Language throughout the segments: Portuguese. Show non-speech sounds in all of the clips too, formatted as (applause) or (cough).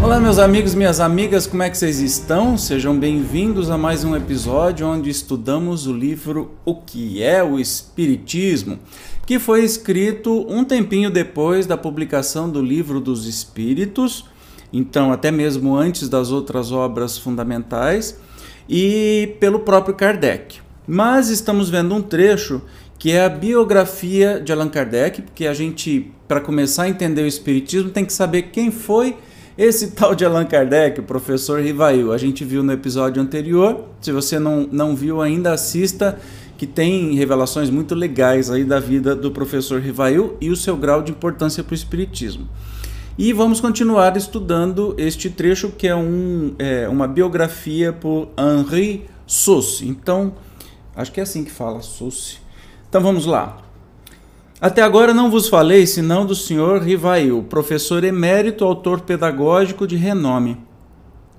Olá, meus amigos, minhas amigas, como é que vocês estão? Sejam bem-vindos a mais um episódio onde estudamos o livro O que é o Espiritismo, que foi escrito um tempinho depois da publicação do Livro dos Espíritos, então até mesmo antes das outras obras fundamentais, e pelo próprio Kardec. Mas estamos vendo um trecho que é a biografia de Allan Kardec, porque a gente, para começar a entender o Espiritismo, tem que saber quem foi esse (laughs) tal de Allan Kardec, o professor Rivail, a gente viu no episódio anterior. Se você não, não viu ainda, assista, que tem revelações muito legais aí da vida do professor Rivail e o seu grau de importância para o Espiritismo. E vamos continuar estudando este trecho que é, um, é uma biografia por Henri Sauce. Então, acho que é assim que fala, Sauce. Então vamos lá. Até agora não vos falei senão do senhor Rivail, professor emérito, autor pedagógico de renome.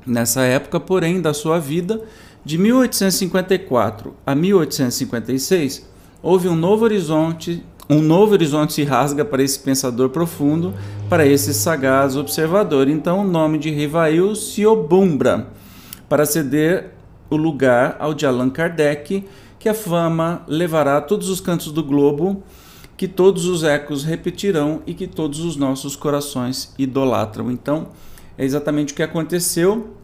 Nessa época, porém, da sua vida, de 1854 a 1856, houve um novo horizonte, um novo horizonte se rasga para esse pensador profundo, para esse sagaz observador. Então, o nome de Rivail se obumbra para ceder o lugar ao de Allan Kardec, que a fama levará a todos os cantos do globo que todos os ecos repetirão e que todos os nossos corações idolatram. Então, é exatamente o que aconteceu.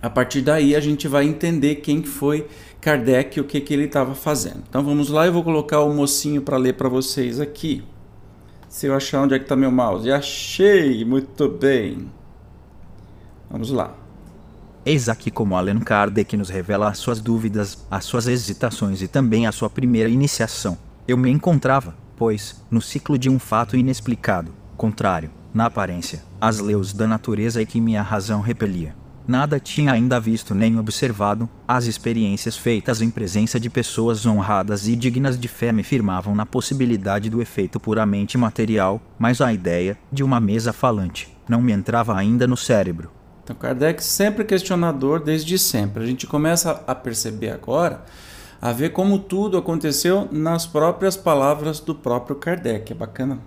A partir daí, a gente vai entender quem foi Kardec o que, que ele estava fazendo. Então, vamos lá, eu vou colocar o mocinho para ler para vocês aqui. Se eu achar onde é que está meu mouse. Achei! Muito bem. Vamos lá. Eis aqui como Allan Kardec nos revela as suas dúvidas, as suas hesitações e também a sua primeira iniciação. Eu me encontrava, pois, no ciclo de um fato inexplicado, contrário, na aparência, às leis da natureza e que minha razão repelia. Nada tinha ainda visto nem observado, as experiências feitas em presença de pessoas honradas e dignas de fé me firmavam na possibilidade do efeito puramente material, mas a ideia de uma mesa falante não me entrava ainda no cérebro. Então, Kardec sempre questionador desde sempre. A gente começa a perceber agora a ver como tudo aconteceu nas próprias palavras do próprio Kardec. É bacana.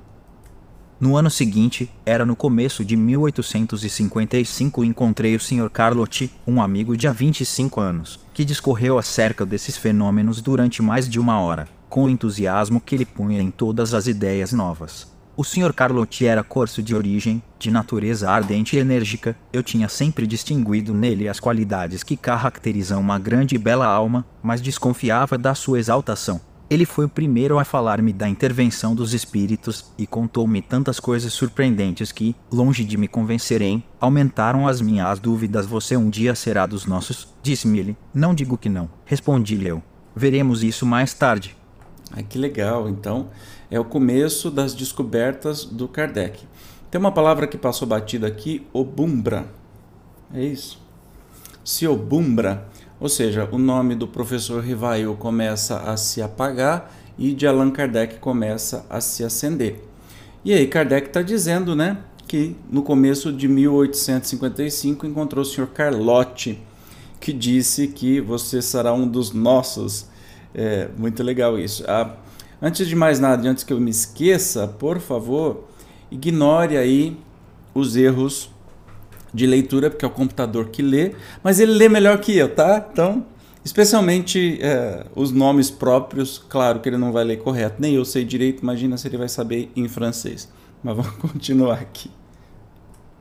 No ano seguinte, era no começo de 1855, encontrei o Sr. Carlotti, um amigo de há 25 anos, que discorreu acerca desses fenômenos durante mais de uma hora, com o entusiasmo que ele punha em todas as ideias novas. O Sr. Carlotti era corso de origem, de natureza ardente e enérgica. Eu tinha sempre distinguido nele as qualidades que caracterizam uma grande e bela alma, mas desconfiava da sua exaltação. Ele foi o primeiro a falar-me da intervenção dos espíritos e contou-me tantas coisas surpreendentes que, longe de me convencerem, aumentaram as minhas dúvidas. Você um dia será dos nossos? Disse-me ele. Não digo que não, respondi-lhe eu. Veremos isso mais tarde. Ai, que legal. Então, é o começo das descobertas do Kardec. Tem uma palavra que passou batida aqui, obumbra. É isso. Se obumbra, ou seja, o nome do professor Rivail começa a se apagar e de Allan Kardec começa a se acender. E aí Kardec está dizendo, né, que no começo de 1855 encontrou o Sr. Carlotti, que disse que você será um dos nossos. É muito legal isso. A Antes de mais nada, antes que eu me esqueça, por favor, ignore aí os erros de leitura, porque é o computador que lê, mas ele lê melhor que eu, tá? Então, especialmente é, os nomes próprios, claro que ele não vai ler correto, nem eu sei direito, imagina se ele vai saber em francês. Mas vamos (laughs) continuar aqui.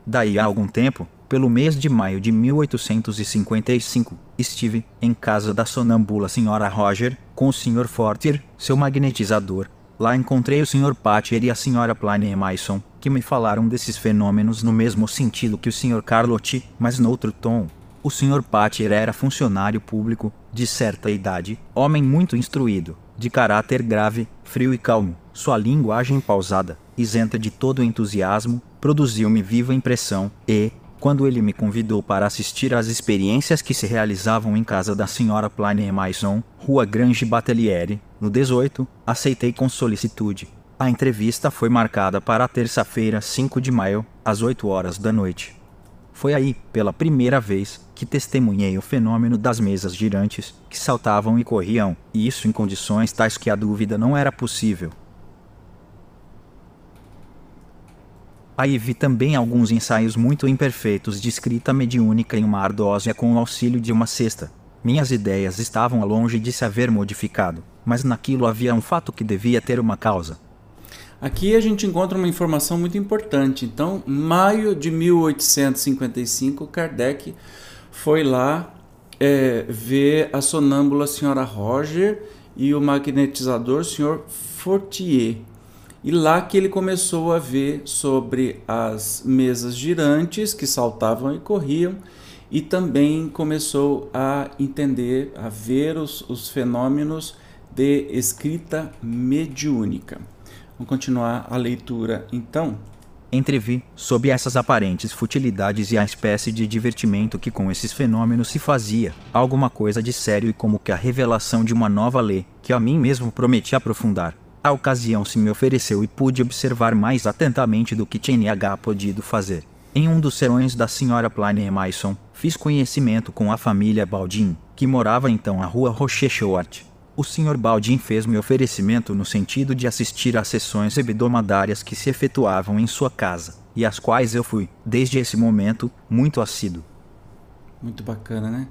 Daí a algum tempo, pelo mês de maio de 1855, estive em casa da sonâmbula Sra. Roger, com o Sr. Fortier, seu magnetizador. Lá encontrei o Sr. Patcher e a Sra. Plane Mason, que me falaram desses fenômenos no mesmo sentido que o Sr. Carlotti, mas noutro tom. O Sr. Patcher era funcionário público, de certa idade, homem muito instruído, de caráter grave, frio e calmo. Sua linguagem pausada, isenta de todo entusiasmo, produziu-me viva impressão, e, quando ele me convidou para assistir às experiências que se realizavam em casa da senhora Plane Maison, Rua Grange Bateliere, no 18, aceitei com solicitude. A entrevista foi marcada para terça-feira, 5 de maio, às 8 horas da noite. Foi aí, pela primeira vez, que testemunhei o fenômeno das mesas girantes, que saltavam e corriam, e isso em condições tais que a dúvida não era possível. Aí vi também alguns ensaios muito imperfeitos de escrita mediúnica em uma ardósia com o auxílio de uma cesta. Minhas ideias estavam longe de se haver modificado, mas naquilo havia um fato que devia ter uma causa. Aqui a gente encontra uma informação muito importante. Então, maio de 1855, Kardec foi lá é, ver a sonâmbula senhora Roger e o magnetizador senhor Fortier. E lá que ele começou a ver sobre as mesas girantes que saltavam e corriam, e também começou a entender, a ver os, os fenômenos de escrita mediúnica. Vamos continuar a leitura então. Entrevi, sob essas aparentes futilidades e a espécie de divertimento que com esses fenômenos se fazia, alguma coisa de sério e como que a revelação de uma nova lei, que a mim mesmo prometi aprofundar. A ocasião se me ofereceu e pude observar mais atentamente do que tinha podido fazer. Em um dos serões da senhora Pliner Mason, fiz conhecimento com a família Baldin, que morava então na rua Rochechouart, o Sr. Baldin fez-me oferecimento no sentido de assistir às sessões hebdomadárias que se efetuavam em sua casa, e às quais eu fui, desde esse momento, muito assíduo. Muito bacana, né?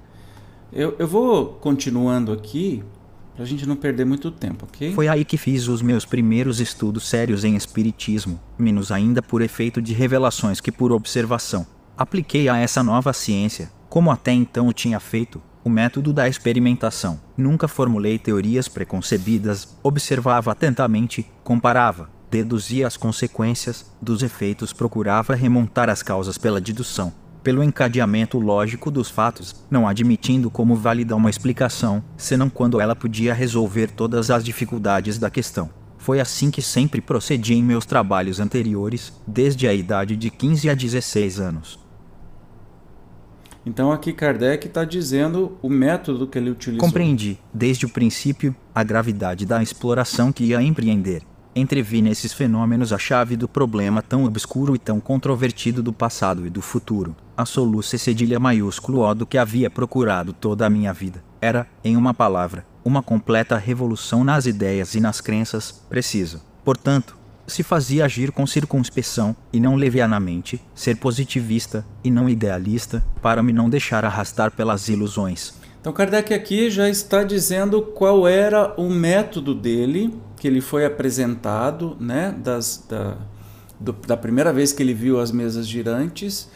Eu, eu vou continuando aqui, para a gente não perder muito tempo, ok? Foi aí que fiz os meus primeiros estudos sérios em Espiritismo, menos ainda por efeito de revelações que por observação. Apliquei a essa nova ciência, como até então tinha feito, o método da experimentação. Nunca formulei teorias preconcebidas, observava atentamente, comparava, deduzia as consequências dos efeitos, procurava remontar as causas pela dedução, pelo encadeamento lógico dos fatos, não admitindo como válida uma explicação, senão quando ela podia resolver todas as dificuldades da questão. Foi assim que sempre procedi em meus trabalhos anteriores, desde a idade de 15 a 16 anos. Então aqui Kardec está dizendo o método que ele utilizou. Compreendi, desde o princípio, a gravidade da exploração que ia empreender. Entrevi nesses fenômenos a chave do problema tão obscuro e tão controvertido do passado e do futuro. A soluça cedilha maiúsculo O do que havia procurado toda a minha vida. Era, em uma palavra, uma completa revolução nas ideias e nas crenças, preciso. Portanto, se fazia agir com circunspeção e não levianamente, ser positivista e não idealista, para me não deixar arrastar pelas ilusões. Então Kardec aqui já está dizendo qual era o método dele, que ele foi apresentado, né, das, da, do, da primeira vez que ele viu as mesas girantes,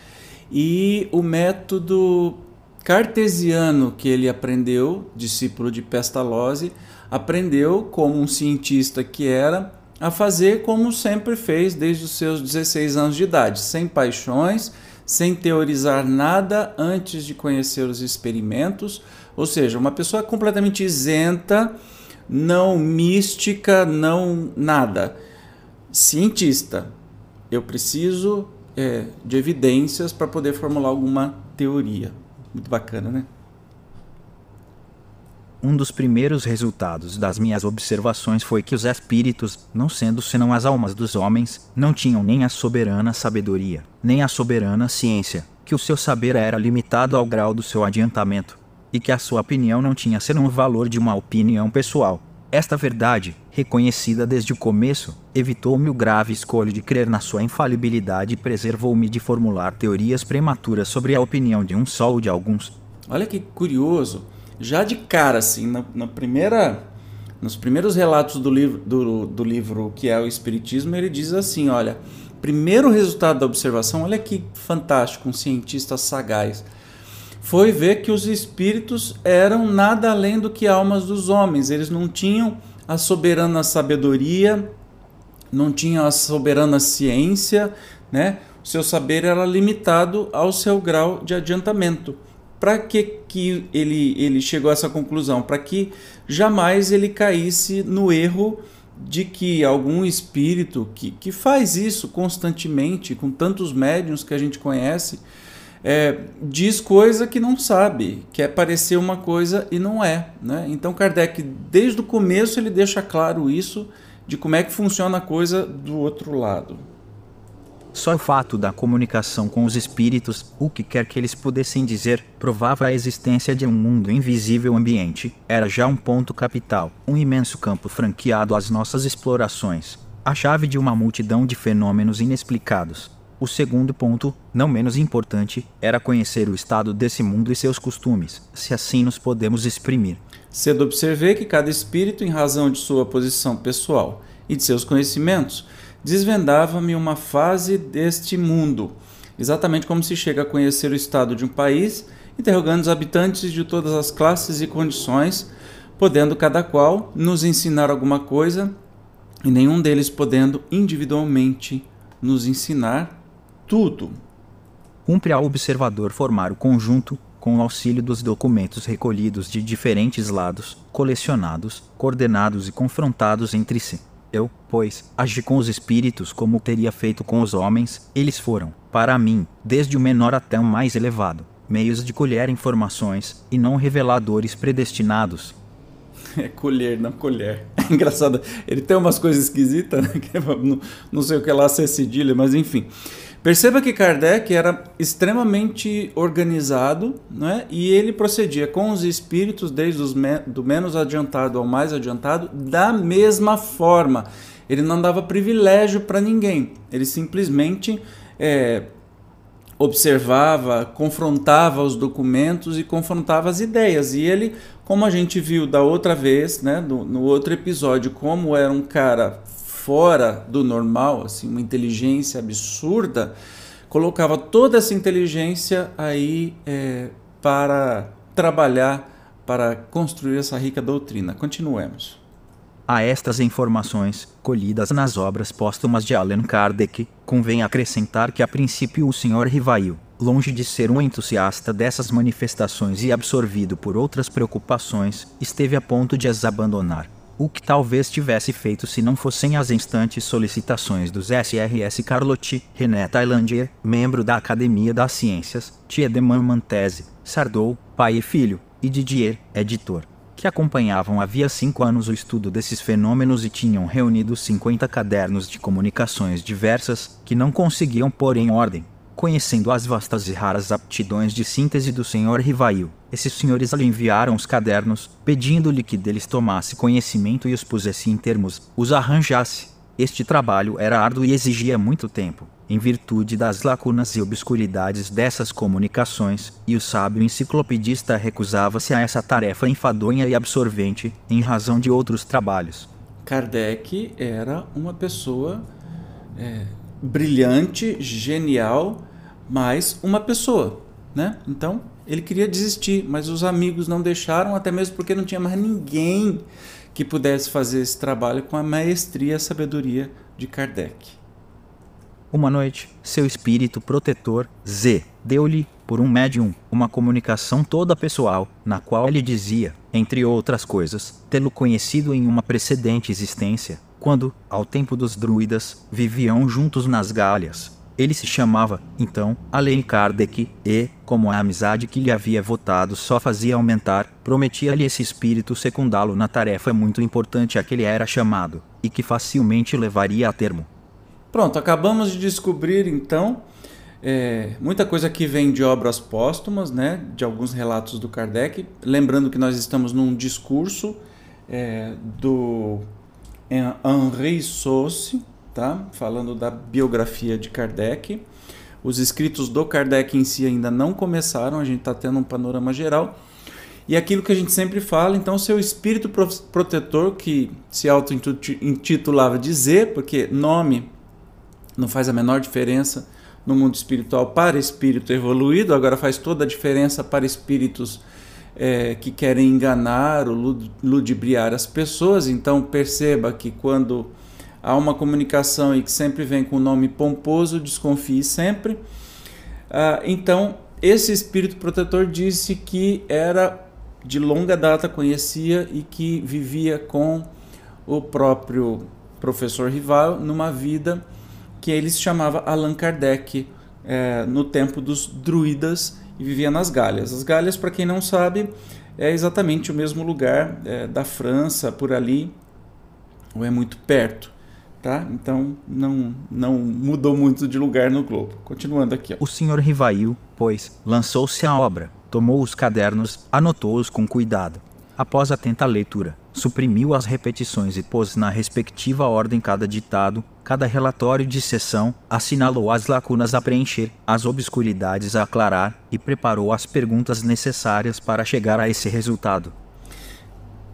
e o método cartesiano que ele aprendeu, discípulo de Pestalozzi, aprendeu como um cientista que era a fazer como sempre fez desde os seus 16 anos de idade, sem paixões, sem teorizar nada antes de conhecer os experimentos, ou seja, uma pessoa completamente isenta, não mística, não nada. Cientista, eu preciso é, de evidências para poder formular alguma teoria. Muito bacana, né? Um dos primeiros resultados das minhas observações foi que os espíritos, não sendo senão as almas dos homens, não tinham nem a soberana sabedoria, nem a soberana ciência, que o seu saber era limitado ao grau do seu adiantamento, e que a sua opinião não tinha senão o valor de uma opinião pessoal. Esta verdade, reconhecida desde o começo, evitou-me o grave escolho de crer na sua infalibilidade e preservou-me de formular teorias prematuras sobre a opinião de um só ou de alguns. Olha que curioso já de cara, assim, na, na primeira, nos primeiros relatos do livro, do, do livro que é o Espiritismo, ele diz assim: olha, primeiro resultado da observação, olha que fantástico, um cientista sagaz, foi ver que os espíritos eram nada além do que almas dos homens, eles não tinham a soberana sabedoria, não tinham a soberana ciência, né? O seu saber era limitado ao seu grau de adiantamento. Para que, que ele, ele chegou a essa conclusão? Para que jamais ele caísse no erro de que algum espírito que, que faz isso constantemente, com tantos médiums que a gente conhece, é, diz coisa que não sabe, quer parecer uma coisa e não é. Né? Então Kardec, desde o começo, ele deixa claro isso de como é que funciona a coisa do outro lado. Só o fato da comunicação com os espíritos, o que quer que eles pudessem dizer, provava a existência de um mundo invisível ambiente. Era já um ponto capital, um imenso campo franqueado às nossas explorações, a chave de uma multidão de fenômenos inexplicados. O segundo ponto, não menos importante, era conhecer o estado desse mundo e seus costumes, se assim nos podemos exprimir. Cedo observei que cada espírito, em razão de sua posição pessoal e de seus conhecimentos, desvendava-me uma fase deste mundo, exatamente como se chega a conhecer o estado de um país, interrogando os habitantes de todas as classes e condições, podendo cada qual nos ensinar alguma coisa e nenhum deles podendo individualmente nos ensinar tudo. Cumpre ao observador formar o conjunto com o auxílio dos documentos recolhidos de diferentes lados, colecionados, coordenados e confrontados entre si. Eu, pois, agi com os espíritos como teria feito com os homens, eles foram, para mim, desde o menor até o mais elevado, meios de colher informações, e não reveladores predestinados. (laughs) É colher, não colher. É (laughs) engraçado, ele tem umas coisas esquisitas, né? (laughs) não, não sei o que lá ser cedilha, mas enfim. Perceba que Kardec era extremamente organizado né? e ele procedia com os espíritos, desde os me do menos adiantado ao mais adiantado, da mesma forma. Ele não dava privilégio para ninguém, ele simplesmente é, observava, confrontava os documentos e confrontava as ideias. E ele, como a gente viu da outra vez, né, no, no outro episódio, como era um cara fora do normal, assim, uma inteligência absurda, colocava toda essa inteligência aí é, para trabalhar, para construir essa rica doutrina. Continuemos. A estas informações, colhidas nas obras póstumas de Allan Kardec, convém acrescentar que a princípio o Sr. Rivail, longe de ser um entusiasta dessas manifestações e absorvido por outras preocupações, esteve a ponto de as abandonar o que talvez tivesse feito se não fossem as instantes solicitações dos SRS Carlotti, René Tailandier, membro da Academia das Ciências, Tiedemann Mantese, Sardou, pai e filho, e Didier, editor, que acompanhavam havia cinco anos o estudo desses fenômenos e tinham reunido 50 cadernos de comunicações diversas, que não conseguiam pôr em ordem, Conhecendo as vastas e raras aptidões de síntese do Sr. Rivail, esses senhores lhe enviaram os cadernos, pedindo-lhe que deles tomasse conhecimento e os pusesse em termos, os arranjasse. Este trabalho era árduo e exigia muito tempo, em virtude das lacunas e obscuridades dessas comunicações, e o sábio enciclopedista recusava-se a essa tarefa enfadonha e absorvente, em razão de outros trabalhos. Kardec era uma pessoa é brilhante, genial, mas uma pessoa, né? Então ele queria desistir, mas os amigos não deixaram, até mesmo porque não tinha mais ninguém que pudesse fazer esse trabalho com a maestria e a sabedoria de Kardec. Uma noite, seu espírito protetor, Z, deu-lhe, por um médium, uma comunicação toda pessoal, na qual ele dizia, entre outras coisas, tê-lo conhecido em uma precedente existência, quando, ao tempo dos druidas, viviam juntos nas galhas. Ele se chamava, então, Allan Kardec, e, como a amizade que lhe havia votado só fazia aumentar, prometia-lhe esse espírito secundá-lo na tarefa muito importante a que ele era chamado, e que facilmente levaria a termo. Pronto, acabamos de descobrir, então, é, muita coisa que vem de obras póstumas, né, de alguns relatos do Kardec. Lembrando que nós estamos num discurso é, do Henri Sauce, tá? falando da biografia de Kardec. Os escritos do Kardec em si ainda não começaram, a gente está tendo um panorama geral. E aquilo que a gente sempre fala, então, seu espírito protetor, que se auto-intitulava de Z, porque nome não faz a menor diferença no mundo espiritual para espírito evoluído, agora faz toda a diferença para espíritos é, que querem enganar ou ludibriar as pessoas. Então perceba que quando há uma comunicação e que sempre vem com o nome pomposo, desconfie sempre. Ah, então esse espírito protetor disse que era de longa data conhecia e que vivia com o próprio professor rival numa vida que ele se chamava Allan Kardec é, no tempo dos druidas e vivia nas Galhas. As Galhas, para quem não sabe, é exatamente o mesmo lugar é, da França, por ali, ou é muito perto. Tá? Então não, não mudou muito de lugar no globo. Continuando aqui. Ó. O senhor Rivail, pois, lançou-se à obra, tomou os cadernos, anotou-os com cuidado. Após atenta leitura, suprimiu as repetições e pôs na respectiva ordem cada ditado, cada relatório de sessão, assinalou as lacunas a preencher, as obscuridades a aclarar e preparou as perguntas necessárias para chegar a esse resultado.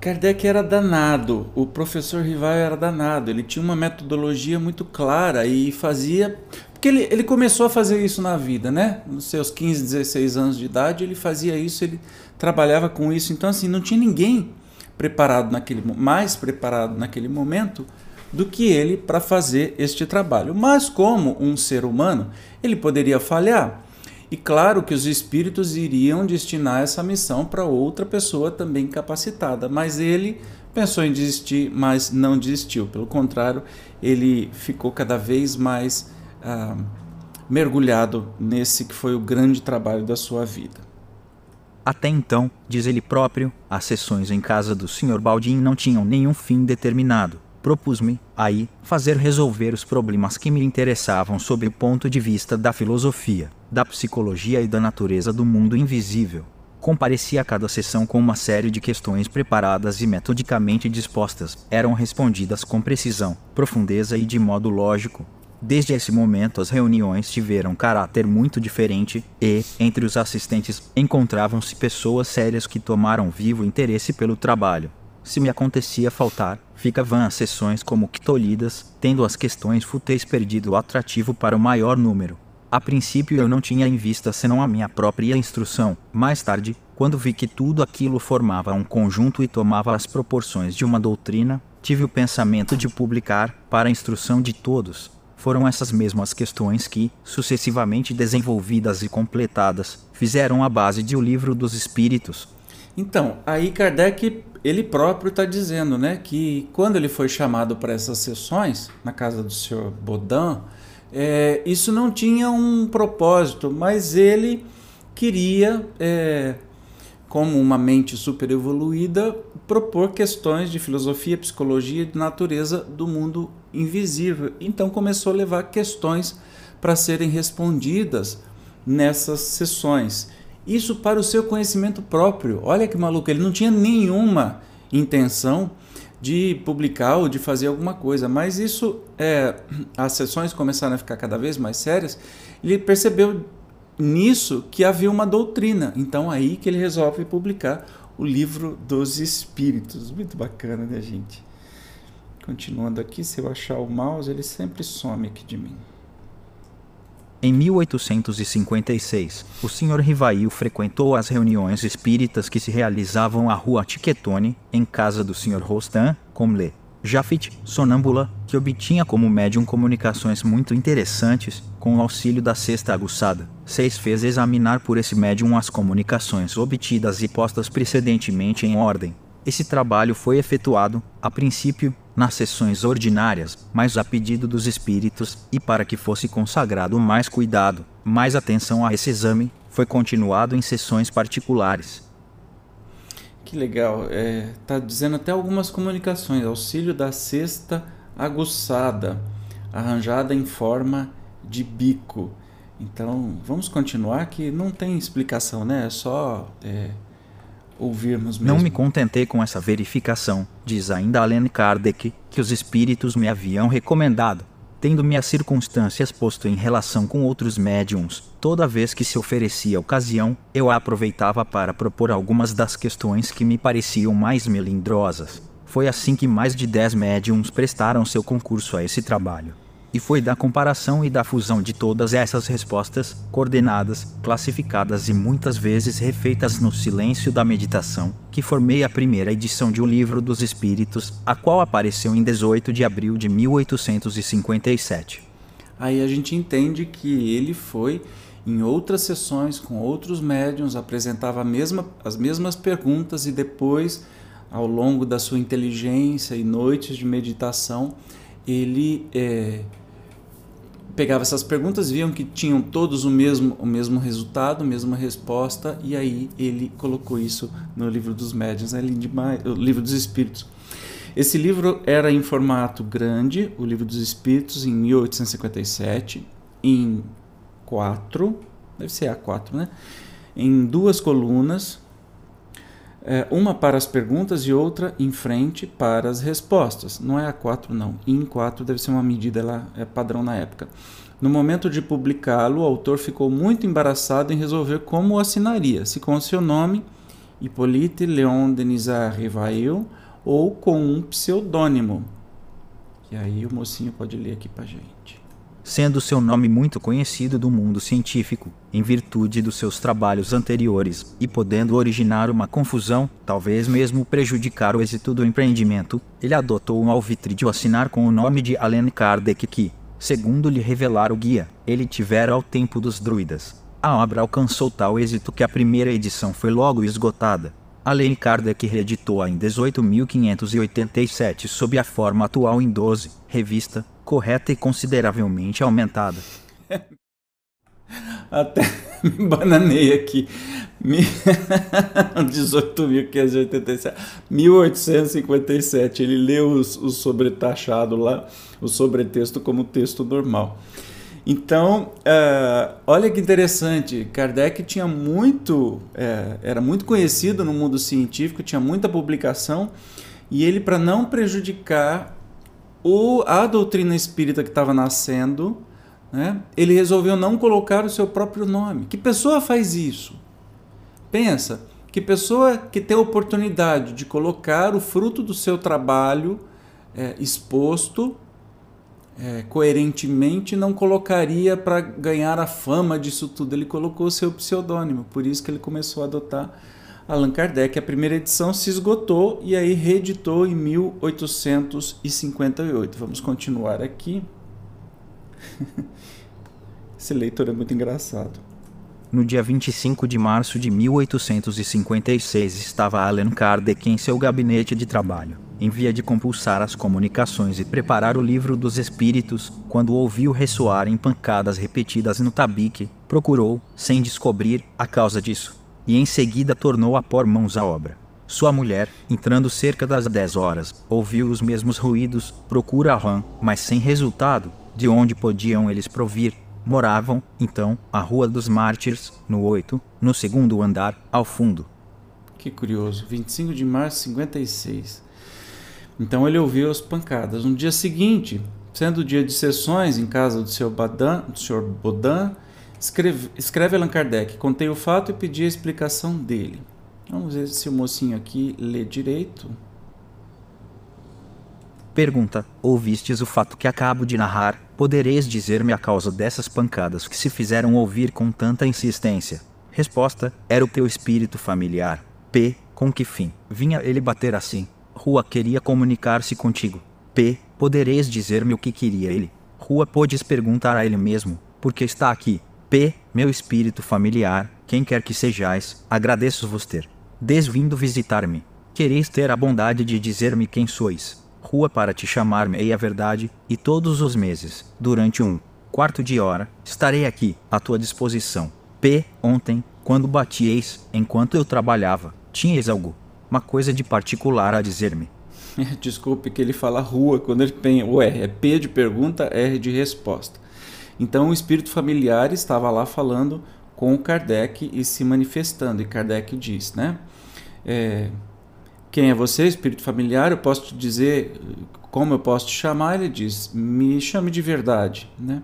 Kardec era danado, o professor Rival era danado, ele tinha uma metodologia muito clara e fazia. Porque ele, ele começou a fazer isso na vida, né? Nos seus 15, 16 anos de idade, ele fazia isso, ele trabalhava com isso. Então, assim, não tinha ninguém preparado naquele mais preparado naquele momento do que ele para fazer este trabalho. Mas como um ser humano, ele poderia falhar. E claro que os espíritos iriam destinar essa missão para outra pessoa também capacitada, mas ele pensou em desistir, mas não desistiu. Pelo contrário, ele ficou cada vez mais ah, mergulhado nesse que foi o grande trabalho da sua vida. Até então, diz ele próprio, as sessões em casa do Sr. Baldin não tinham nenhum fim determinado propus-me, aí, fazer resolver os problemas que me interessavam sob o ponto de vista da filosofia, da psicologia e da natureza do mundo invisível. Compareci a cada sessão com uma série de questões preparadas e metodicamente dispostas. Eram respondidas com precisão, profundeza e de modo lógico. Desde esse momento, as reuniões tiveram caráter muito diferente e, entre os assistentes, encontravam-se pessoas sérias que tomaram vivo interesse pelo trabalho. Se me acontecia faltar, ficavam as sessões como que tolhidas, tendo as questões fúteis perdido o atrativo para o maior número. A princípio eu não tinha em vista senão a minha própria instrução. Mais tarde, quando vi que tudo aquilo formava um conjunto e tomava as proporções de uma doutrina, tive o pensamento de publicar, para a instrução de todos. Foram essas mesmas questões que, sucessivamente desenvolvidas e completadas, fizeram a base de O Livro dos Espíritos. Então, aí Kardec ele próprio está dizendo né, que quando ele foi chamado para essas sessões, na casa do senhor Baudin, é, isso não tinha um propósito, mas ele queria, é, como uma mente super evoluída, propor questões de filosofia, psicologia e de natureza do mundo invisível. Então começou a levar questões para serem respondidas nessas sessões. Isso para o seu conhecimento próprio. Olha que maluco, ele não tinha nenhuma intenção de publicar ou de fazer alguma coisa, mas isso, é, as sessões começaram a ficar cada vez mais sérias, ele percebeu nisso que havia uma doutrina. Então aí que ele resolve publicar o livro dos Espíritos. Muito bacana, né, gente? Continuando aqui, se eu achar o mouse, ele sempre some aqui de mim. Em 1856, o Sr. Rivail frequentou as reuniões espíritas que se realizavam à rua Tiquetone, em casa do Sr. Rostan, Comlé. Jafit, sonâmbula, que obtinha como médium comunicações muito interessantes, com o auxílio da cesta aguçada. Seis fez examinar por esse médium as comunicações obtidas e postas precedentemente em ordem. Esse trabalho foi efetuado, a princípio, nas sessões ordinárias, mas a pedido dos espíritos, e para que fosse consagrado mais cuidado, mais atenção a esse exame, foi continuado em sessões particulares. Que legal, é, tá dizendo até algumas comunicações, auxílio da cesta aguçada, arranjada em forma de bico. Então, vamos continuar que não tem explicação, né? É só é, ouvirmos mesmo. Não me contentei com essa verificação, diz ainda Allan Kardec, que os espíritos me haviam recomendado, tendo-me as circunstâncias posto em relação com outros médiums. Toda vez que se oferecia ocasião, eu a aproveitava para propor algumas das questões que me pareciam mais melindrosas. Foi assim que mais de dez médiums prestaram seu concurso a esse trabalho. E foi da comparação e da fusão de todas essas respostas, coordenadas, classificadas e muitas vezes refeitas no silêncio da meditação, que formei a primeira edição de O Livro dos Espíritos, a qual apareceu em 18 de abril de 1857. Aí a gente entende que ele foi em outras sessões com outros médiums, apresentava mesma, as mesmas perguntas e depois, ao longo da sua inteligência e noites de meditação, ele é, pegava essas perguntas, viam que tinham todos o mesmo, o mesmo resultado, a mesma resposta, e aí ele colocou isso no livro dos médiuns, né? o livro dos espíritos. Esse livro era em formato grande, o Livro dos Espíritos, em 1857, em quatro, deve ser A4, né? Em duas colunas, uma para as perguntas e outra em frente para as respostas. Não é A4, não. Em 4 deve ser uma medida lá, é padrão na época. No momento de publicá-lo, o autor ficou muito embaraçado em resolver como o assinaria, se com seu nome, Hippolyte Léon Denisard Rivail, ou com um pseudônimo. E aí o mocinho pode ler aqui para gente sendo seu nome muito conhecido do mundo científico, em virtude dos seus trabalhos anteriores, e podendo originar uma confusão, talvez mesmo prejudicar o êxito do empreendimento, ele adotou um alvitre de assinar com o nome de Allan Kardec que, segundo lhe revelar o guia, ele tivera ao tempo dos druidas. A obra alcançou tal êxito que a primeira edição foi logo esgotada. Allan Kardec reeditou-a em 18.587 sob a forma atual em 12, revista, correta e consideravelmente aumentada. (laughs) Até (laughs) me bananei aqui. 18.587. 1857. (laughs) Ele leu o sobretaxado lá, o sobretexto como texto normal. Então, uh, olha que interessante, Kardec tinha muito, uh, era muito conhecido no mundo científico, tinha muita publicação, e ele, para não prejudicar o, a doutrina espírita que estava nascendo, né, ele resolveu não colocar o seu próprio nome. Que pessoa faz isso? Pensa, que pessoa que tem a oportunidade de colocar o fruto do seu trabalho é, exposto é, coerentemente não colocaria para ganhar a fama disso tudo. Ele colocou o seu pseudônimo, por isso que ele começou a adotar Allan Kardec. A primeira edição se esgotou e aí reeditou em 1858. Vamos continuar aqui. (laughs) Esse leitor é muito engraçado. No dia 25 de março de 1856 estava Allan Kardec em seu gabinete de trabalho, em via de compulsar as comunicações e preparar o livro dos espíritos, quando ouviu ressoar em pancadas repetidas no tabique, procurou, sem descobrir, a causa disso e em seguida tornou a pôr mãos à obra. Sua mulher, entrando cerca das dez horas, ouviu os mesmos ruídos, procura a rã, mas sem resultado, de onde podiam eles provir. Moravam, então, a Rua dos Mártires, no 8, no segundo andar, ao fundo. Que curioso, 25 de março de 56. Então ele ouviu as pancadas. No dia seguinte, sendo dia de sessões em casa do Sr. Badan, do Sr. Bodan, Escreve, escreve Allan Kardec, contei o fato e pedi a explicação dele. Vamos ver se o mocinho aqui lê direito. Pergunta: Ouvistes o fato que acabo de narrar? Podereis dizer-me a causa dessas pancadas que se fizeram ouvir com tanta insistência? Resposta: Era o teu espírito familiar. P. Com que fim? Vinha ele bater assim. Rua queria comunicar-se contigo. P. Podereis dizer-me o que queria ele? Rua podes perguntar a ele mesmo, porque está aqui, P, meu espírito familiar, quem quer que sejais, agradeço-vos ter desvindo visitar-me. Quereis ter a bondade de dizer-me quem sois. Rua para te chamar-me a verdade, e todos os meses, durante um quarto de hora, estarei aqui, à tua disposição. P. Ontem, quando batieis, enquanto eu trabalhava, tinhais algo, uma coisa de particular a dizer-me. (laughs) Desculpe que ele fala rua quando ele tem o R. É P de pergunta, R de resposta. Então o espírito familiar estava lá falando com Kardec e se manifestando. E Kardec diz, né? É, quem é você, espírito familiar? Eu posso te dizer como eu posso te chamar? Ele diz, me chame de verdade, né?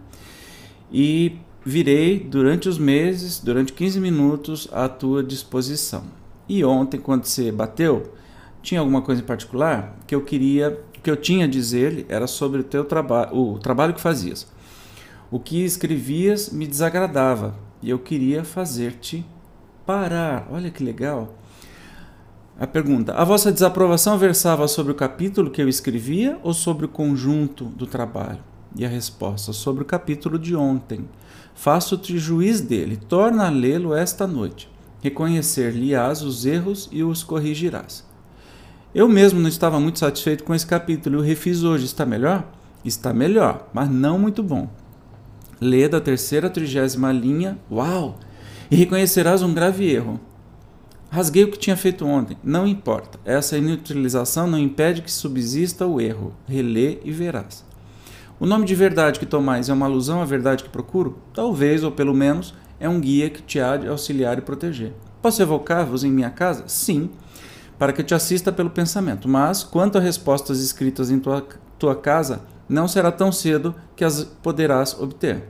E virei durante os meses, durante 15 minutos, à tua disposição. E ontem, quando você bateu, tinha alguma coisa em particular que eu queria, que eu tinha a dizer era sobre o teu trabalho, o trabalho que fazias. O que escrevias me desagradava e eu queria fazer-te parar. Olha que legal. A pergunta: A vossa desaprovação versava sobre o capítulo que eu escrevia ou sobre o conjunto do trabalho? E a resposta: Sobre o capítulo de ontem. Faço-te juiz dele, torna a lê-lo esta noite. Reconhecer-lhe-ás os erros e os corrigirás. Eu mesmo não estava muito satisfeito com esse capítulo e o refiz hoje. Está melhor? Está melhor, mas não muito bom. Lê da terceira trigésima linha, uau! E reconhecerás um grave erro. Rasguei o que tinha feito ontem. Não importa. Essa inutilização não impede que subsista o erro. Relê e verás. O nome de verdade que tomais é uma alusão à verdade que procuro? Talvez, ou pelo menos, é um guia que te há de auxiliar e proteger. Posso evocar-vos em minha casa? Sim, para que te assista pelo pensamento. Mas, quanto a respostas escritas em tua, tua casa, não será tão cedo que as poderás obter.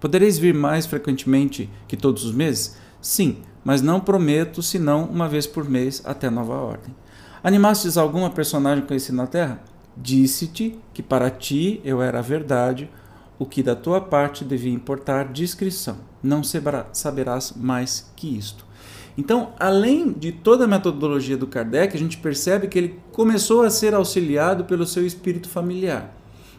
Podereis vir mais frequentemente que todos os meses? Sim, mas não prometo senão uma vez por mês até nova ordem. Animastes alguma personagem conhecida na Terra? Disse-te que para ti eu era a verdade, o que da tua parte devia importar discrição. Não saberás mais que isto. Então, além de toda a metodologia do Kardec, a gente percebe que ele começou a ser auxiliado pelo seu espírito familiar.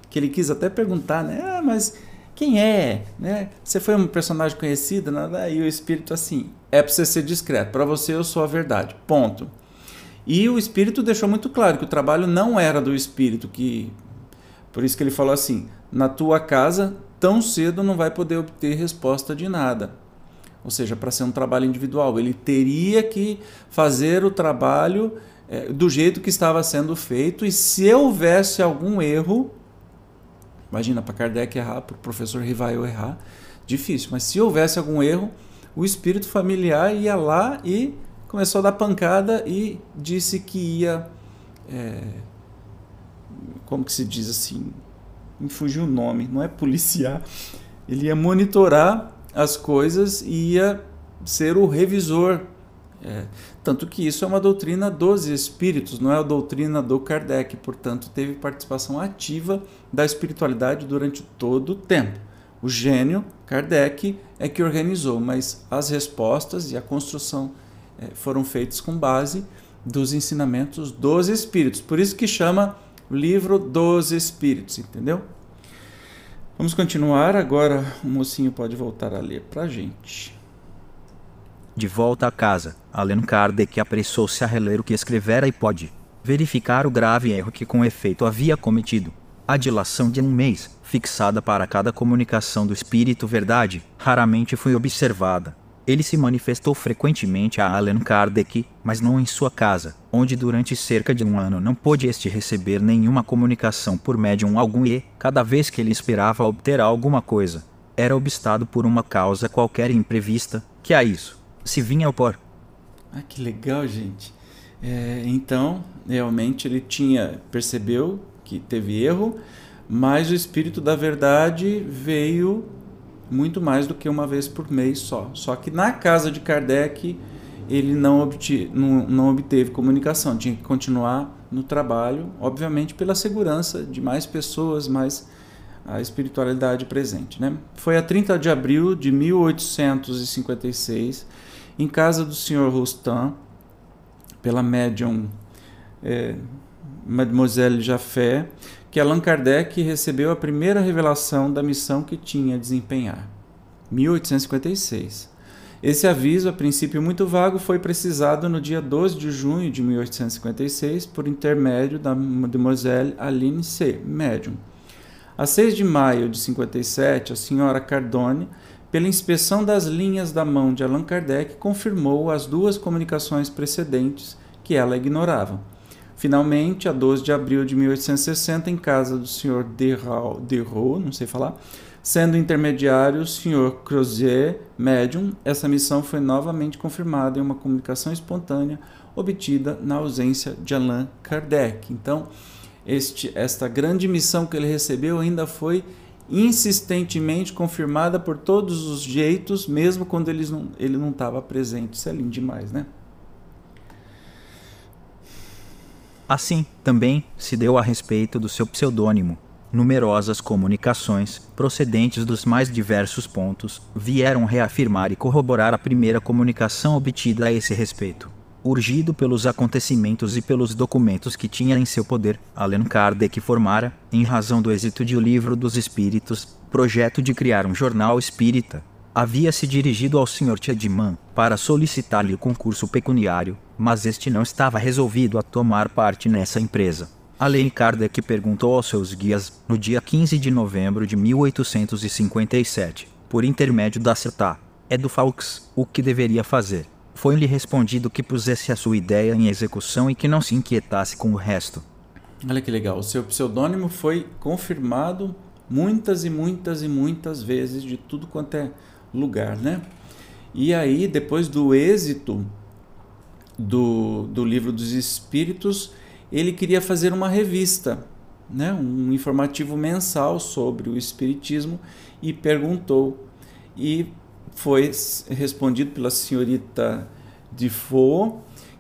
Que ele quis até perguntar, né? Ah, mas quem é? Né? Você foi um personagem conhecido? Né? E o espírito assim, é para você ser discreto. Para você eu sou a verdade. Ponto. E o espírito deixou muito claro que o trabalho não era do espírito, que por isso que ele falou assim: na tua casa tão cedo não vai poder obter resposta de nada ou seja, para ser um trabalho individual. Ele teria que fazer o trabalho é, do jeito que estava sendo feito, e se houvesse algum erro, imagina para Kardec errar, para o professor Rivail errar, difícil, mas se houvesse algum erro, o espírito familiar ia lá e começou a dar pancada e disse que ia. É, como que se diz assim? Me fugiu o nome, não é policiar. Ele ia monitorar as coisas e ia ser o revisor. É, tanto que isso é uma doutrina dos espíritos, não é a doutrina do Kardec, portanto, teve participação ativa da espiritualidade durante todo o tempo. O gênio, Kardec, é que organizou, mas as respostas e a construção é, foram feitas com base dos ensinamentos dos espíritos. Por isso que chama livro dos espíritos, entendeu? Vamos continuar. Agora o mocinho pode voltar a ler para a gente. De volta a casa, Allan Kardec apressou-se a reler o que escrevera e pode verificar o grave erro que com efeito havia cometido. A dilação de um mês, fixada para cada comunicação do Espírito Verdade, raramente foi observada. Ele se manifestou frequentemente a Allan Kardec, mas não em sua casa, onde durante cerca de um ano não pôde este receber nenhuma comunicação por médium algum e, cada vez que ele esperava obter alguma coisa, era obstado por uma causa qualquer imprevista, que a isso se vinha opor. Ah, que legal, gente. É, então, realmente ele tinha percebeu que teve erro, mas o espírito da verdade veio muito mais do que uma vez por mês só. Só que na casa de Kardec ele não, obtive, não, não obteve comunicação, tinha que continuar no trabalho, obviamente pela segurança de mais pessoas, mais a espiritualidade presente. Né? Foi a 30 de abril de 1856, em casa do Sr. Rostand, pela médium é, Mademoiselle Jaffé, que Allan Kardec recebeu a primeira revelação da missão que tinha a desempenhar. 1856. Esse aviso, a princípio muito vago, foi precisado no dia 12 de junho de 1856 por intermédio da Mademoiselle Aline C., médium. A 6 de maio de 57, a senhora Cardone, pela inspeção das linhas da mão de Allan Kardec, confirmou as duas comunicações precedentes que ela ignorava. Finalmente, a 12 de abril de 1860, em casa do Sr. Derrault, não sei falar, sendo intermediário o Sr. Crozier, médium, essa missão foi novamente confirmada em uma comunicação espontânea obtida na ausência de Allan Kardec. Então, este, esta grande missão que ele recebeu ainda foi insistentemente confirmada por todos os jeitos, mesmo quando ele não, ele não estava presente. Isso é lindo demais, né? Assim, também se deu a respeito do seu pseudônimo. Numerosas comunicações, procedentes dos mais diversos pontos, vieram reafirmar e corroborar a primeira comunicação obtida a esse respeito. Urgido pelos acontecimentos e pelos documentos que tinha em seu poder, Allan Kardec formara, em razão do êxito de O Livro dos Espíritos, projeto de criar um jornal espírita, havia se dirigido ao Sr. Tchedman para solicitar-lhe o concurso pecuniário, mas este não estava resolvido a tomar parte nessa empresa. Além Kardec perguntou aos seus guias, no dia 15 de novembro de 1857, por intermédio da CETA, é do Faux, o que deveria fazer. Foi-lhe respondido que pusesse a sua ideia em execução e que não se inquietasse com o resto. Olha que legal, o seu pseudônimo foi confirmado muitas e muitas e muitas vezes de tudo quanto é lugar, né? E aí, depois do êxito do, do livro dos Espíritos, ele queria fazer uma revista, né? um informativo mensal sobre o Espiritismo e perguntou. E foi respondido pela senhorita Defoe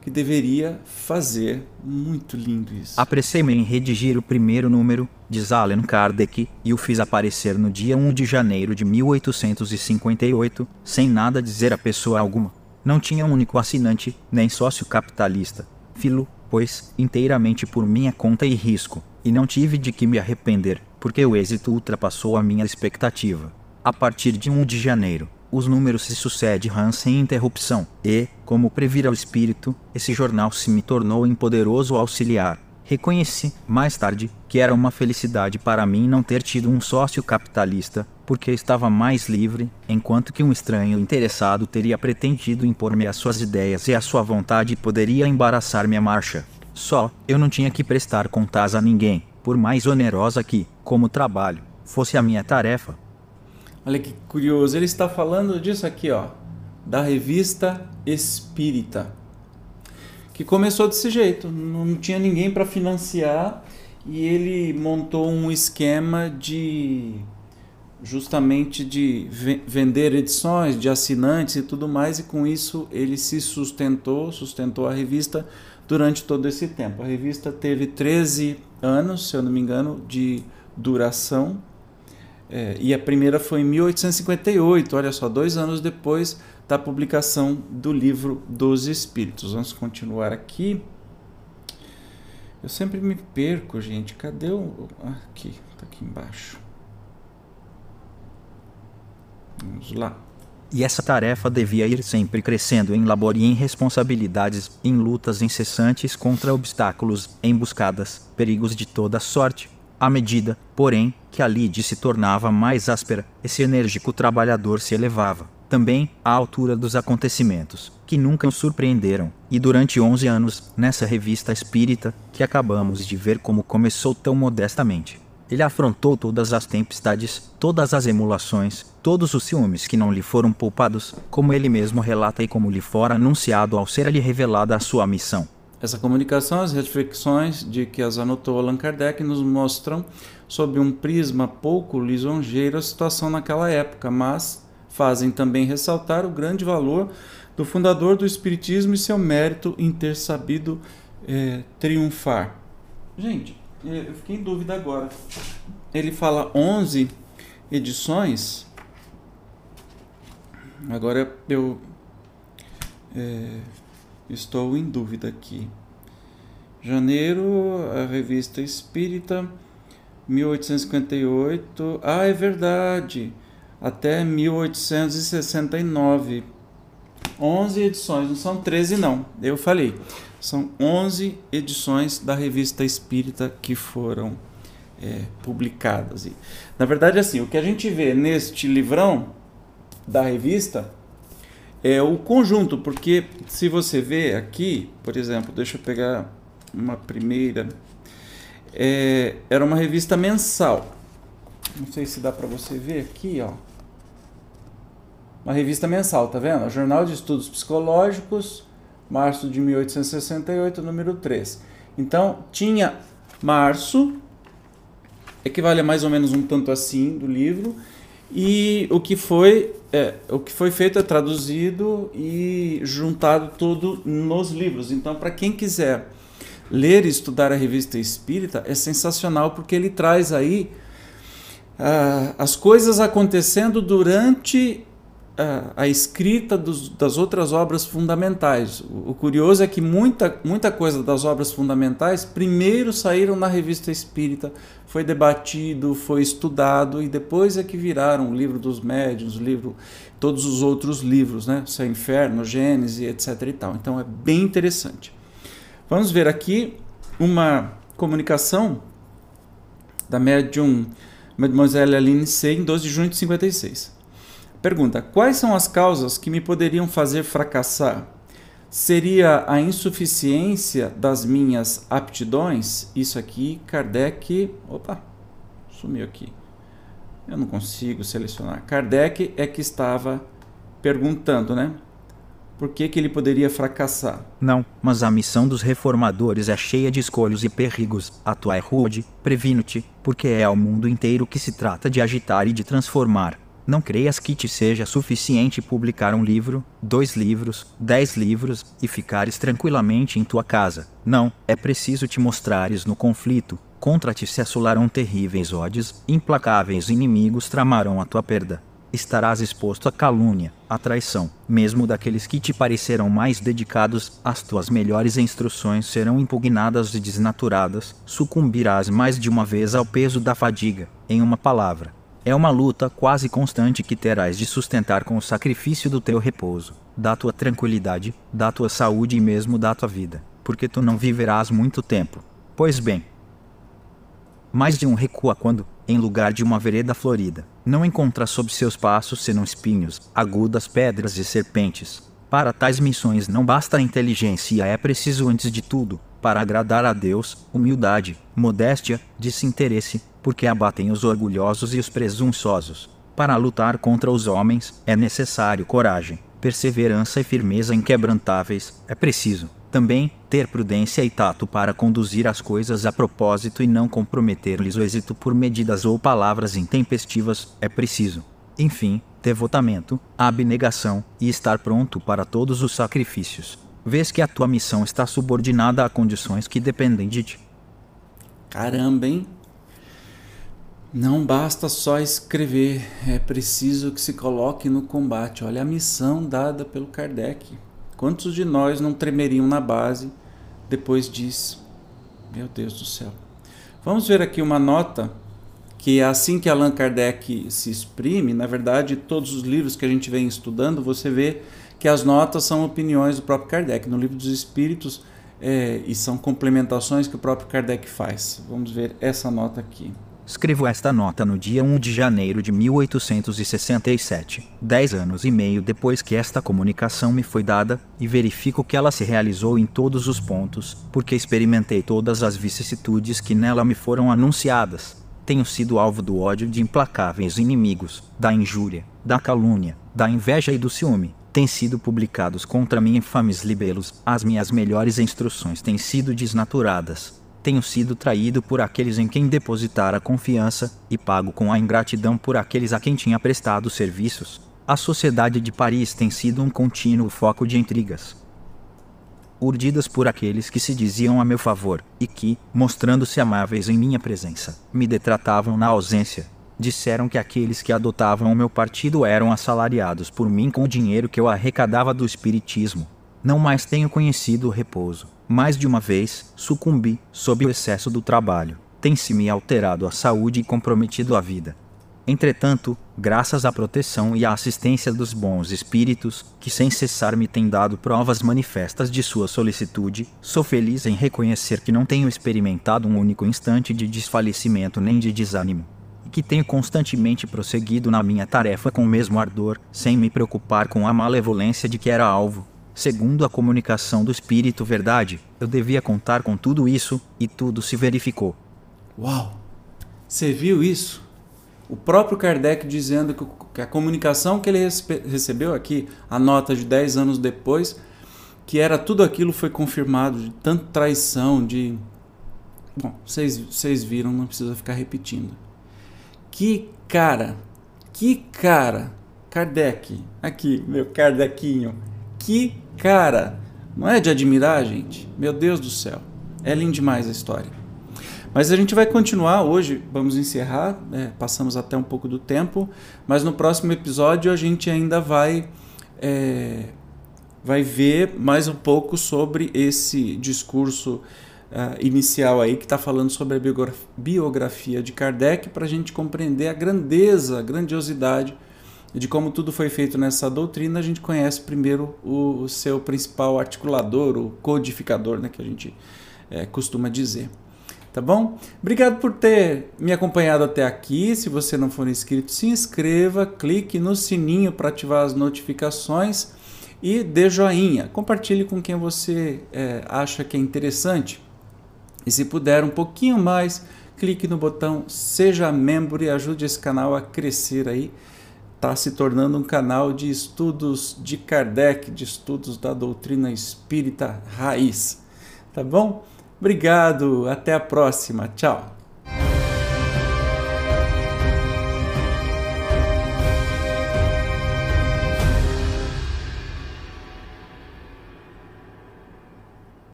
que deveria fazer. Muito lindo isso. Apressei-me em redigir o primeiro número de Allan Kardec e o fiz aparecer no dia 1 de janeiro de 1858, sem nada dizer a pessoa alguma. Não tinha um único assinante, nem sócio capitalista. Filo, pois, inteiramente por minha conta e risco, e não tive de que me arrepender, porque o êxito ultrapassou a minha expectativa. A partir de 1 de janeiro, os números se sucedem sem interrupção, e, como previra o espírito, esse jornal se me tornou um poderoso auxiliar. Reconheci, mais tarde, que era uma felicidade para mim não ter tido um sócio capitalista, porque estava mais livre, enquanto que um estranho interessado teria pretendido impor-me as suas ideias e a sua vontade poderia embaraçar minha marcha. Só, eu não tinha que prestar contas a ninguém, por mais onerosa que, como trabalho, fosse a minha tarefa. Olha que curioso, ele está falando disso aqui, ó, da revista Espírita, que começou desse jeito, não tinha ninguém para financiar e ele montou um esquema de justamente de vender edições de assinantes e tudo mais e com isso ele se sustentou, sustentou a revista durante todo esse tempo. A revista teve 13 anos, se eu não me engano, de duração é, e a primeira foi em 1858, olha só, dois anos depois da publicação do livro dos Espíritos. Vamos continuar aqui. Eu sempre me perco, gente. Cadê o. Aqui, tá aqui embaixo. Vamos lá. E essa tarefa devia ir sempre crescendo em labor e em responsabilidades, em lutas incessantes contra obstáculos, emboscadas, perigos de toda sorte, à medida, porém, que a lide se tornava mais áspera, esse enérgico trabalhador se elevava, também, à altura dos acontecimentos, que nunca o surpreenderam, e durante 11 anos, nessa revista espírita, que acabamos de ver como começou tão modestamente. Ele afrontou todas as tempestades, todas as emulações, todos os ciúmes que não lhe foram poupados, como ele mesmo relata e como lhe fora anunciado ao ser-lhe revelada a sua missão. Essa comunicação, as reflexões de que as anotou Allan Kardec nos mostram sob um prisma pouco lisonjeiro a situação naquela época, mas fazem também ressaltar o grande valor do fundador do Espiritismo e seu mérito em ter sabido é, triunfar. Gente, eu fiquei em dúvida agora. Ele fala 11 edições. Agora eu é, Estou em dúvida aqui. Janeiro, a revista Espírita, 1858. Ah, é verdade. Até 1869. 11 edições, não são 13 não. Eu falei. São 11 edições da revista Espírita que foram é, publicadas. E, na verdade, assim, o que a gente vê neste livrão da revista é o conjunto, porque se você vê aqui, por exemplo, deixa eu pegar uma primeira, é, era uma revista mensal. Não sei se dá para você ver aqui, ó. Uma revista mensal, tá vendo? Jornal de Estudos Psicológicos, março de 1868, número 3. Então, tinha março, equivale a mais ou menos um tanto assim do livro, e o que foi é, o que foi feito é traduzido e juntado tudo nos livros. Então, para quem quiser ler e estudar a revista Espírita, é sensacional porque ele traz aí uh, as coisas acontecendo durante a escrita dos, das outras obras fundamentais. O, o, curioso é que muita, muita coisa das obras fundamentais primeiro saíram na revista Espírita foi debatido, foi estudado e depois é que viraram o livro dos médiuns, o livro, todos os outros livros, né? Céu Inferno, Gênesis, etc. e tal. Então é bem interessante. Vamos ver aqui uma comunicação da médium Mademoiselle Aline C em 12 de junho de 56. Pergunta: Quais são as causas que me poderiam fazer fracassar? Seria a insuficiência das minhas aptidões? Isso aqui, Kardec. Opa, sumiu aqui. Eu não consigo selecionar. Kardec é que estava perguntando, né? Por que, que ele poderia fracassar? Não, mas a missão dos reformadores é cheia de escolhos e perigos. A tua é rude, previno-te, porque é ao mundo inteiro que se trata de agitar e de transformar. Não creias que te seja suficiente publicar um livro, dois livros, dez livros e ficares tranquilamente em tua casa. Não, é preciso te mostrares no conflito. Contra ti se assolarão terríveis ódios, implacáveis inimigos tramarão a tua perda estarás exposto à calúnia, à traição, mesmo daqueles que te parecerão mais dedicados, as tuas melhores instruções serão impugnadas e desnaturadas, sucumbirás mais de uma vez ao peso da fadiga. Em uma palavra, é uma luta quase constante que terás de sustentar com o sacrifício do teu repouso, da tua tranquilidade, da tua saúde e mesmo da tua vida, porque tu não viverás muito tempo. Pois bem, mais de um recua quando, em lugar de uma vereda florida, não encontra sob seus passos senão espinhos, agudas pedras e serpentes. Para tais missões não basta a inteligência, é preciso antes de tudo, para agradar a Deus, humildade, modéstia, desinteresse, porque abatem os orgulhosos e os presunçosos. Para lutar contra os homens, é necessário coragem, perseverança e firmeza inquebrantáveis, é preciso também, ter prudência e tato para conduzir as coisas a propósito e não comprometer-lhes o êxito por medidas ou palavras intempestivas é preciso. Enfim, devotamento, abnegação e estar pronto para todos os sacrifícios. Vês que a tua missão está subordinada a condições que dependem de ti. Caramba, hein? Não basta só escrever, é preciso que se coloque no combate. Olha a missão dada pelo Kardec. Quantos de nós não tremeriam na base depois disso? Meu Deus do céu. Vamos ver aqui uma nota que assim que Allan Kardec se exprime, na verdade, todos os livros que a gente vem estudando, você vê que as notas são opiniões do próprio Kardec. No livro dos Espíritos, é, e são complementações que o próprio Kardec faz. Vamos ver essa nota aqui. Escrevo esta nota no dia 1 de janeiro de 1867, dez anos e meio depois que esta comunicação me foi dada, e verifico que ela se realizou em todos os pontos, porque experimentei todas as vicissitudes que nela me foram anunciadas. Tenho sido alvo do ódio de implacáveis inimigos, da injúria, da calúnia, da inveja e do ciúme. Têm sido publicados contra mim infames libelos, as minhas melhores instruções têm sido desnaturadas, tenho sido traído por aqueles em quem depositara confiança e pago com a ingratidão por aqueles a quem tinha prestado serviços. A sociedade de Paris tem sido um contínuo foco de intrigas, urdidas por aqueles que se diziam a meu favor e que, mostrando-se amáveis em minha presença, me detratavam na ausência. Disseram que aqueles que adotavam o meu partido eram assalariados por mim com o dinheiro que eu arrecadava do espiritismo. Não mais tenho conhecido o repouso mais de uma vez, sucumbi sob o excesso do trabalho. Tem-se me alterado a saúde e comprometido a vida. Entretanto, graças à proteção e à assistência dos bons espíritos, que sem cessar me têm dado provas manifestas de sua solicitude, sou feliz em reconhecer que não tenho experimentado um único instante de desfalecimento nem de desânimo, e que tenho constantemente prosseguido na minha tarefa com o mesmo ardor, sem me preocupar com a malevolência de que era alvo. Segundo a comunicação do Espírito Verdade, eu devia contar com tudo isso e tudo se verificou. Uau! Você viu isso? O próprio Kardec dizendo que a comunicação que ele recebeu aqui, a nota de 10 anos depois, que era tudo aquilo foi confirmado, de tanta traição, de. Bom, vocês viram, não precisa ficar repetindo. Que cara, que cara, Kardec, aqui, meu Kardecinho, que Cara, não é de admirar, gente? Meu Deus do céu. É lindo demais a história. Mas a gente vai continuar hoje, vamos encerrar, né? passamos até um pouco do tempo, mas no próximo episódio a gente ainda vai, é, vai ver mais um pouco sobre esse discurso uh, inicial aí que está falando sobre a biografia de Kardec para a gente compreender a grandeza, a grandiosidade de como tudo foi feito nessa doutrina, a gente conhece primeiro o, o seu principal articulador, o codificador, né, que a gente é, costuma dizer. Tá bom? Obrigado por ter me acompanhado até aqui. Se você não for inscrito, se inscreva, clique no sininho para ativar as notificações e dê joinha. Compartilhe com quem você é, acha que é interessante. E se puder um pouquinho mais, clique no botão Seja Membro e ajude esse canal a crescer aí. Está se tornando um canal de estudos de Kardec, de estudos da doutrina espírita raiz. Tá bom? Obrigado, até a próxima. Tchau.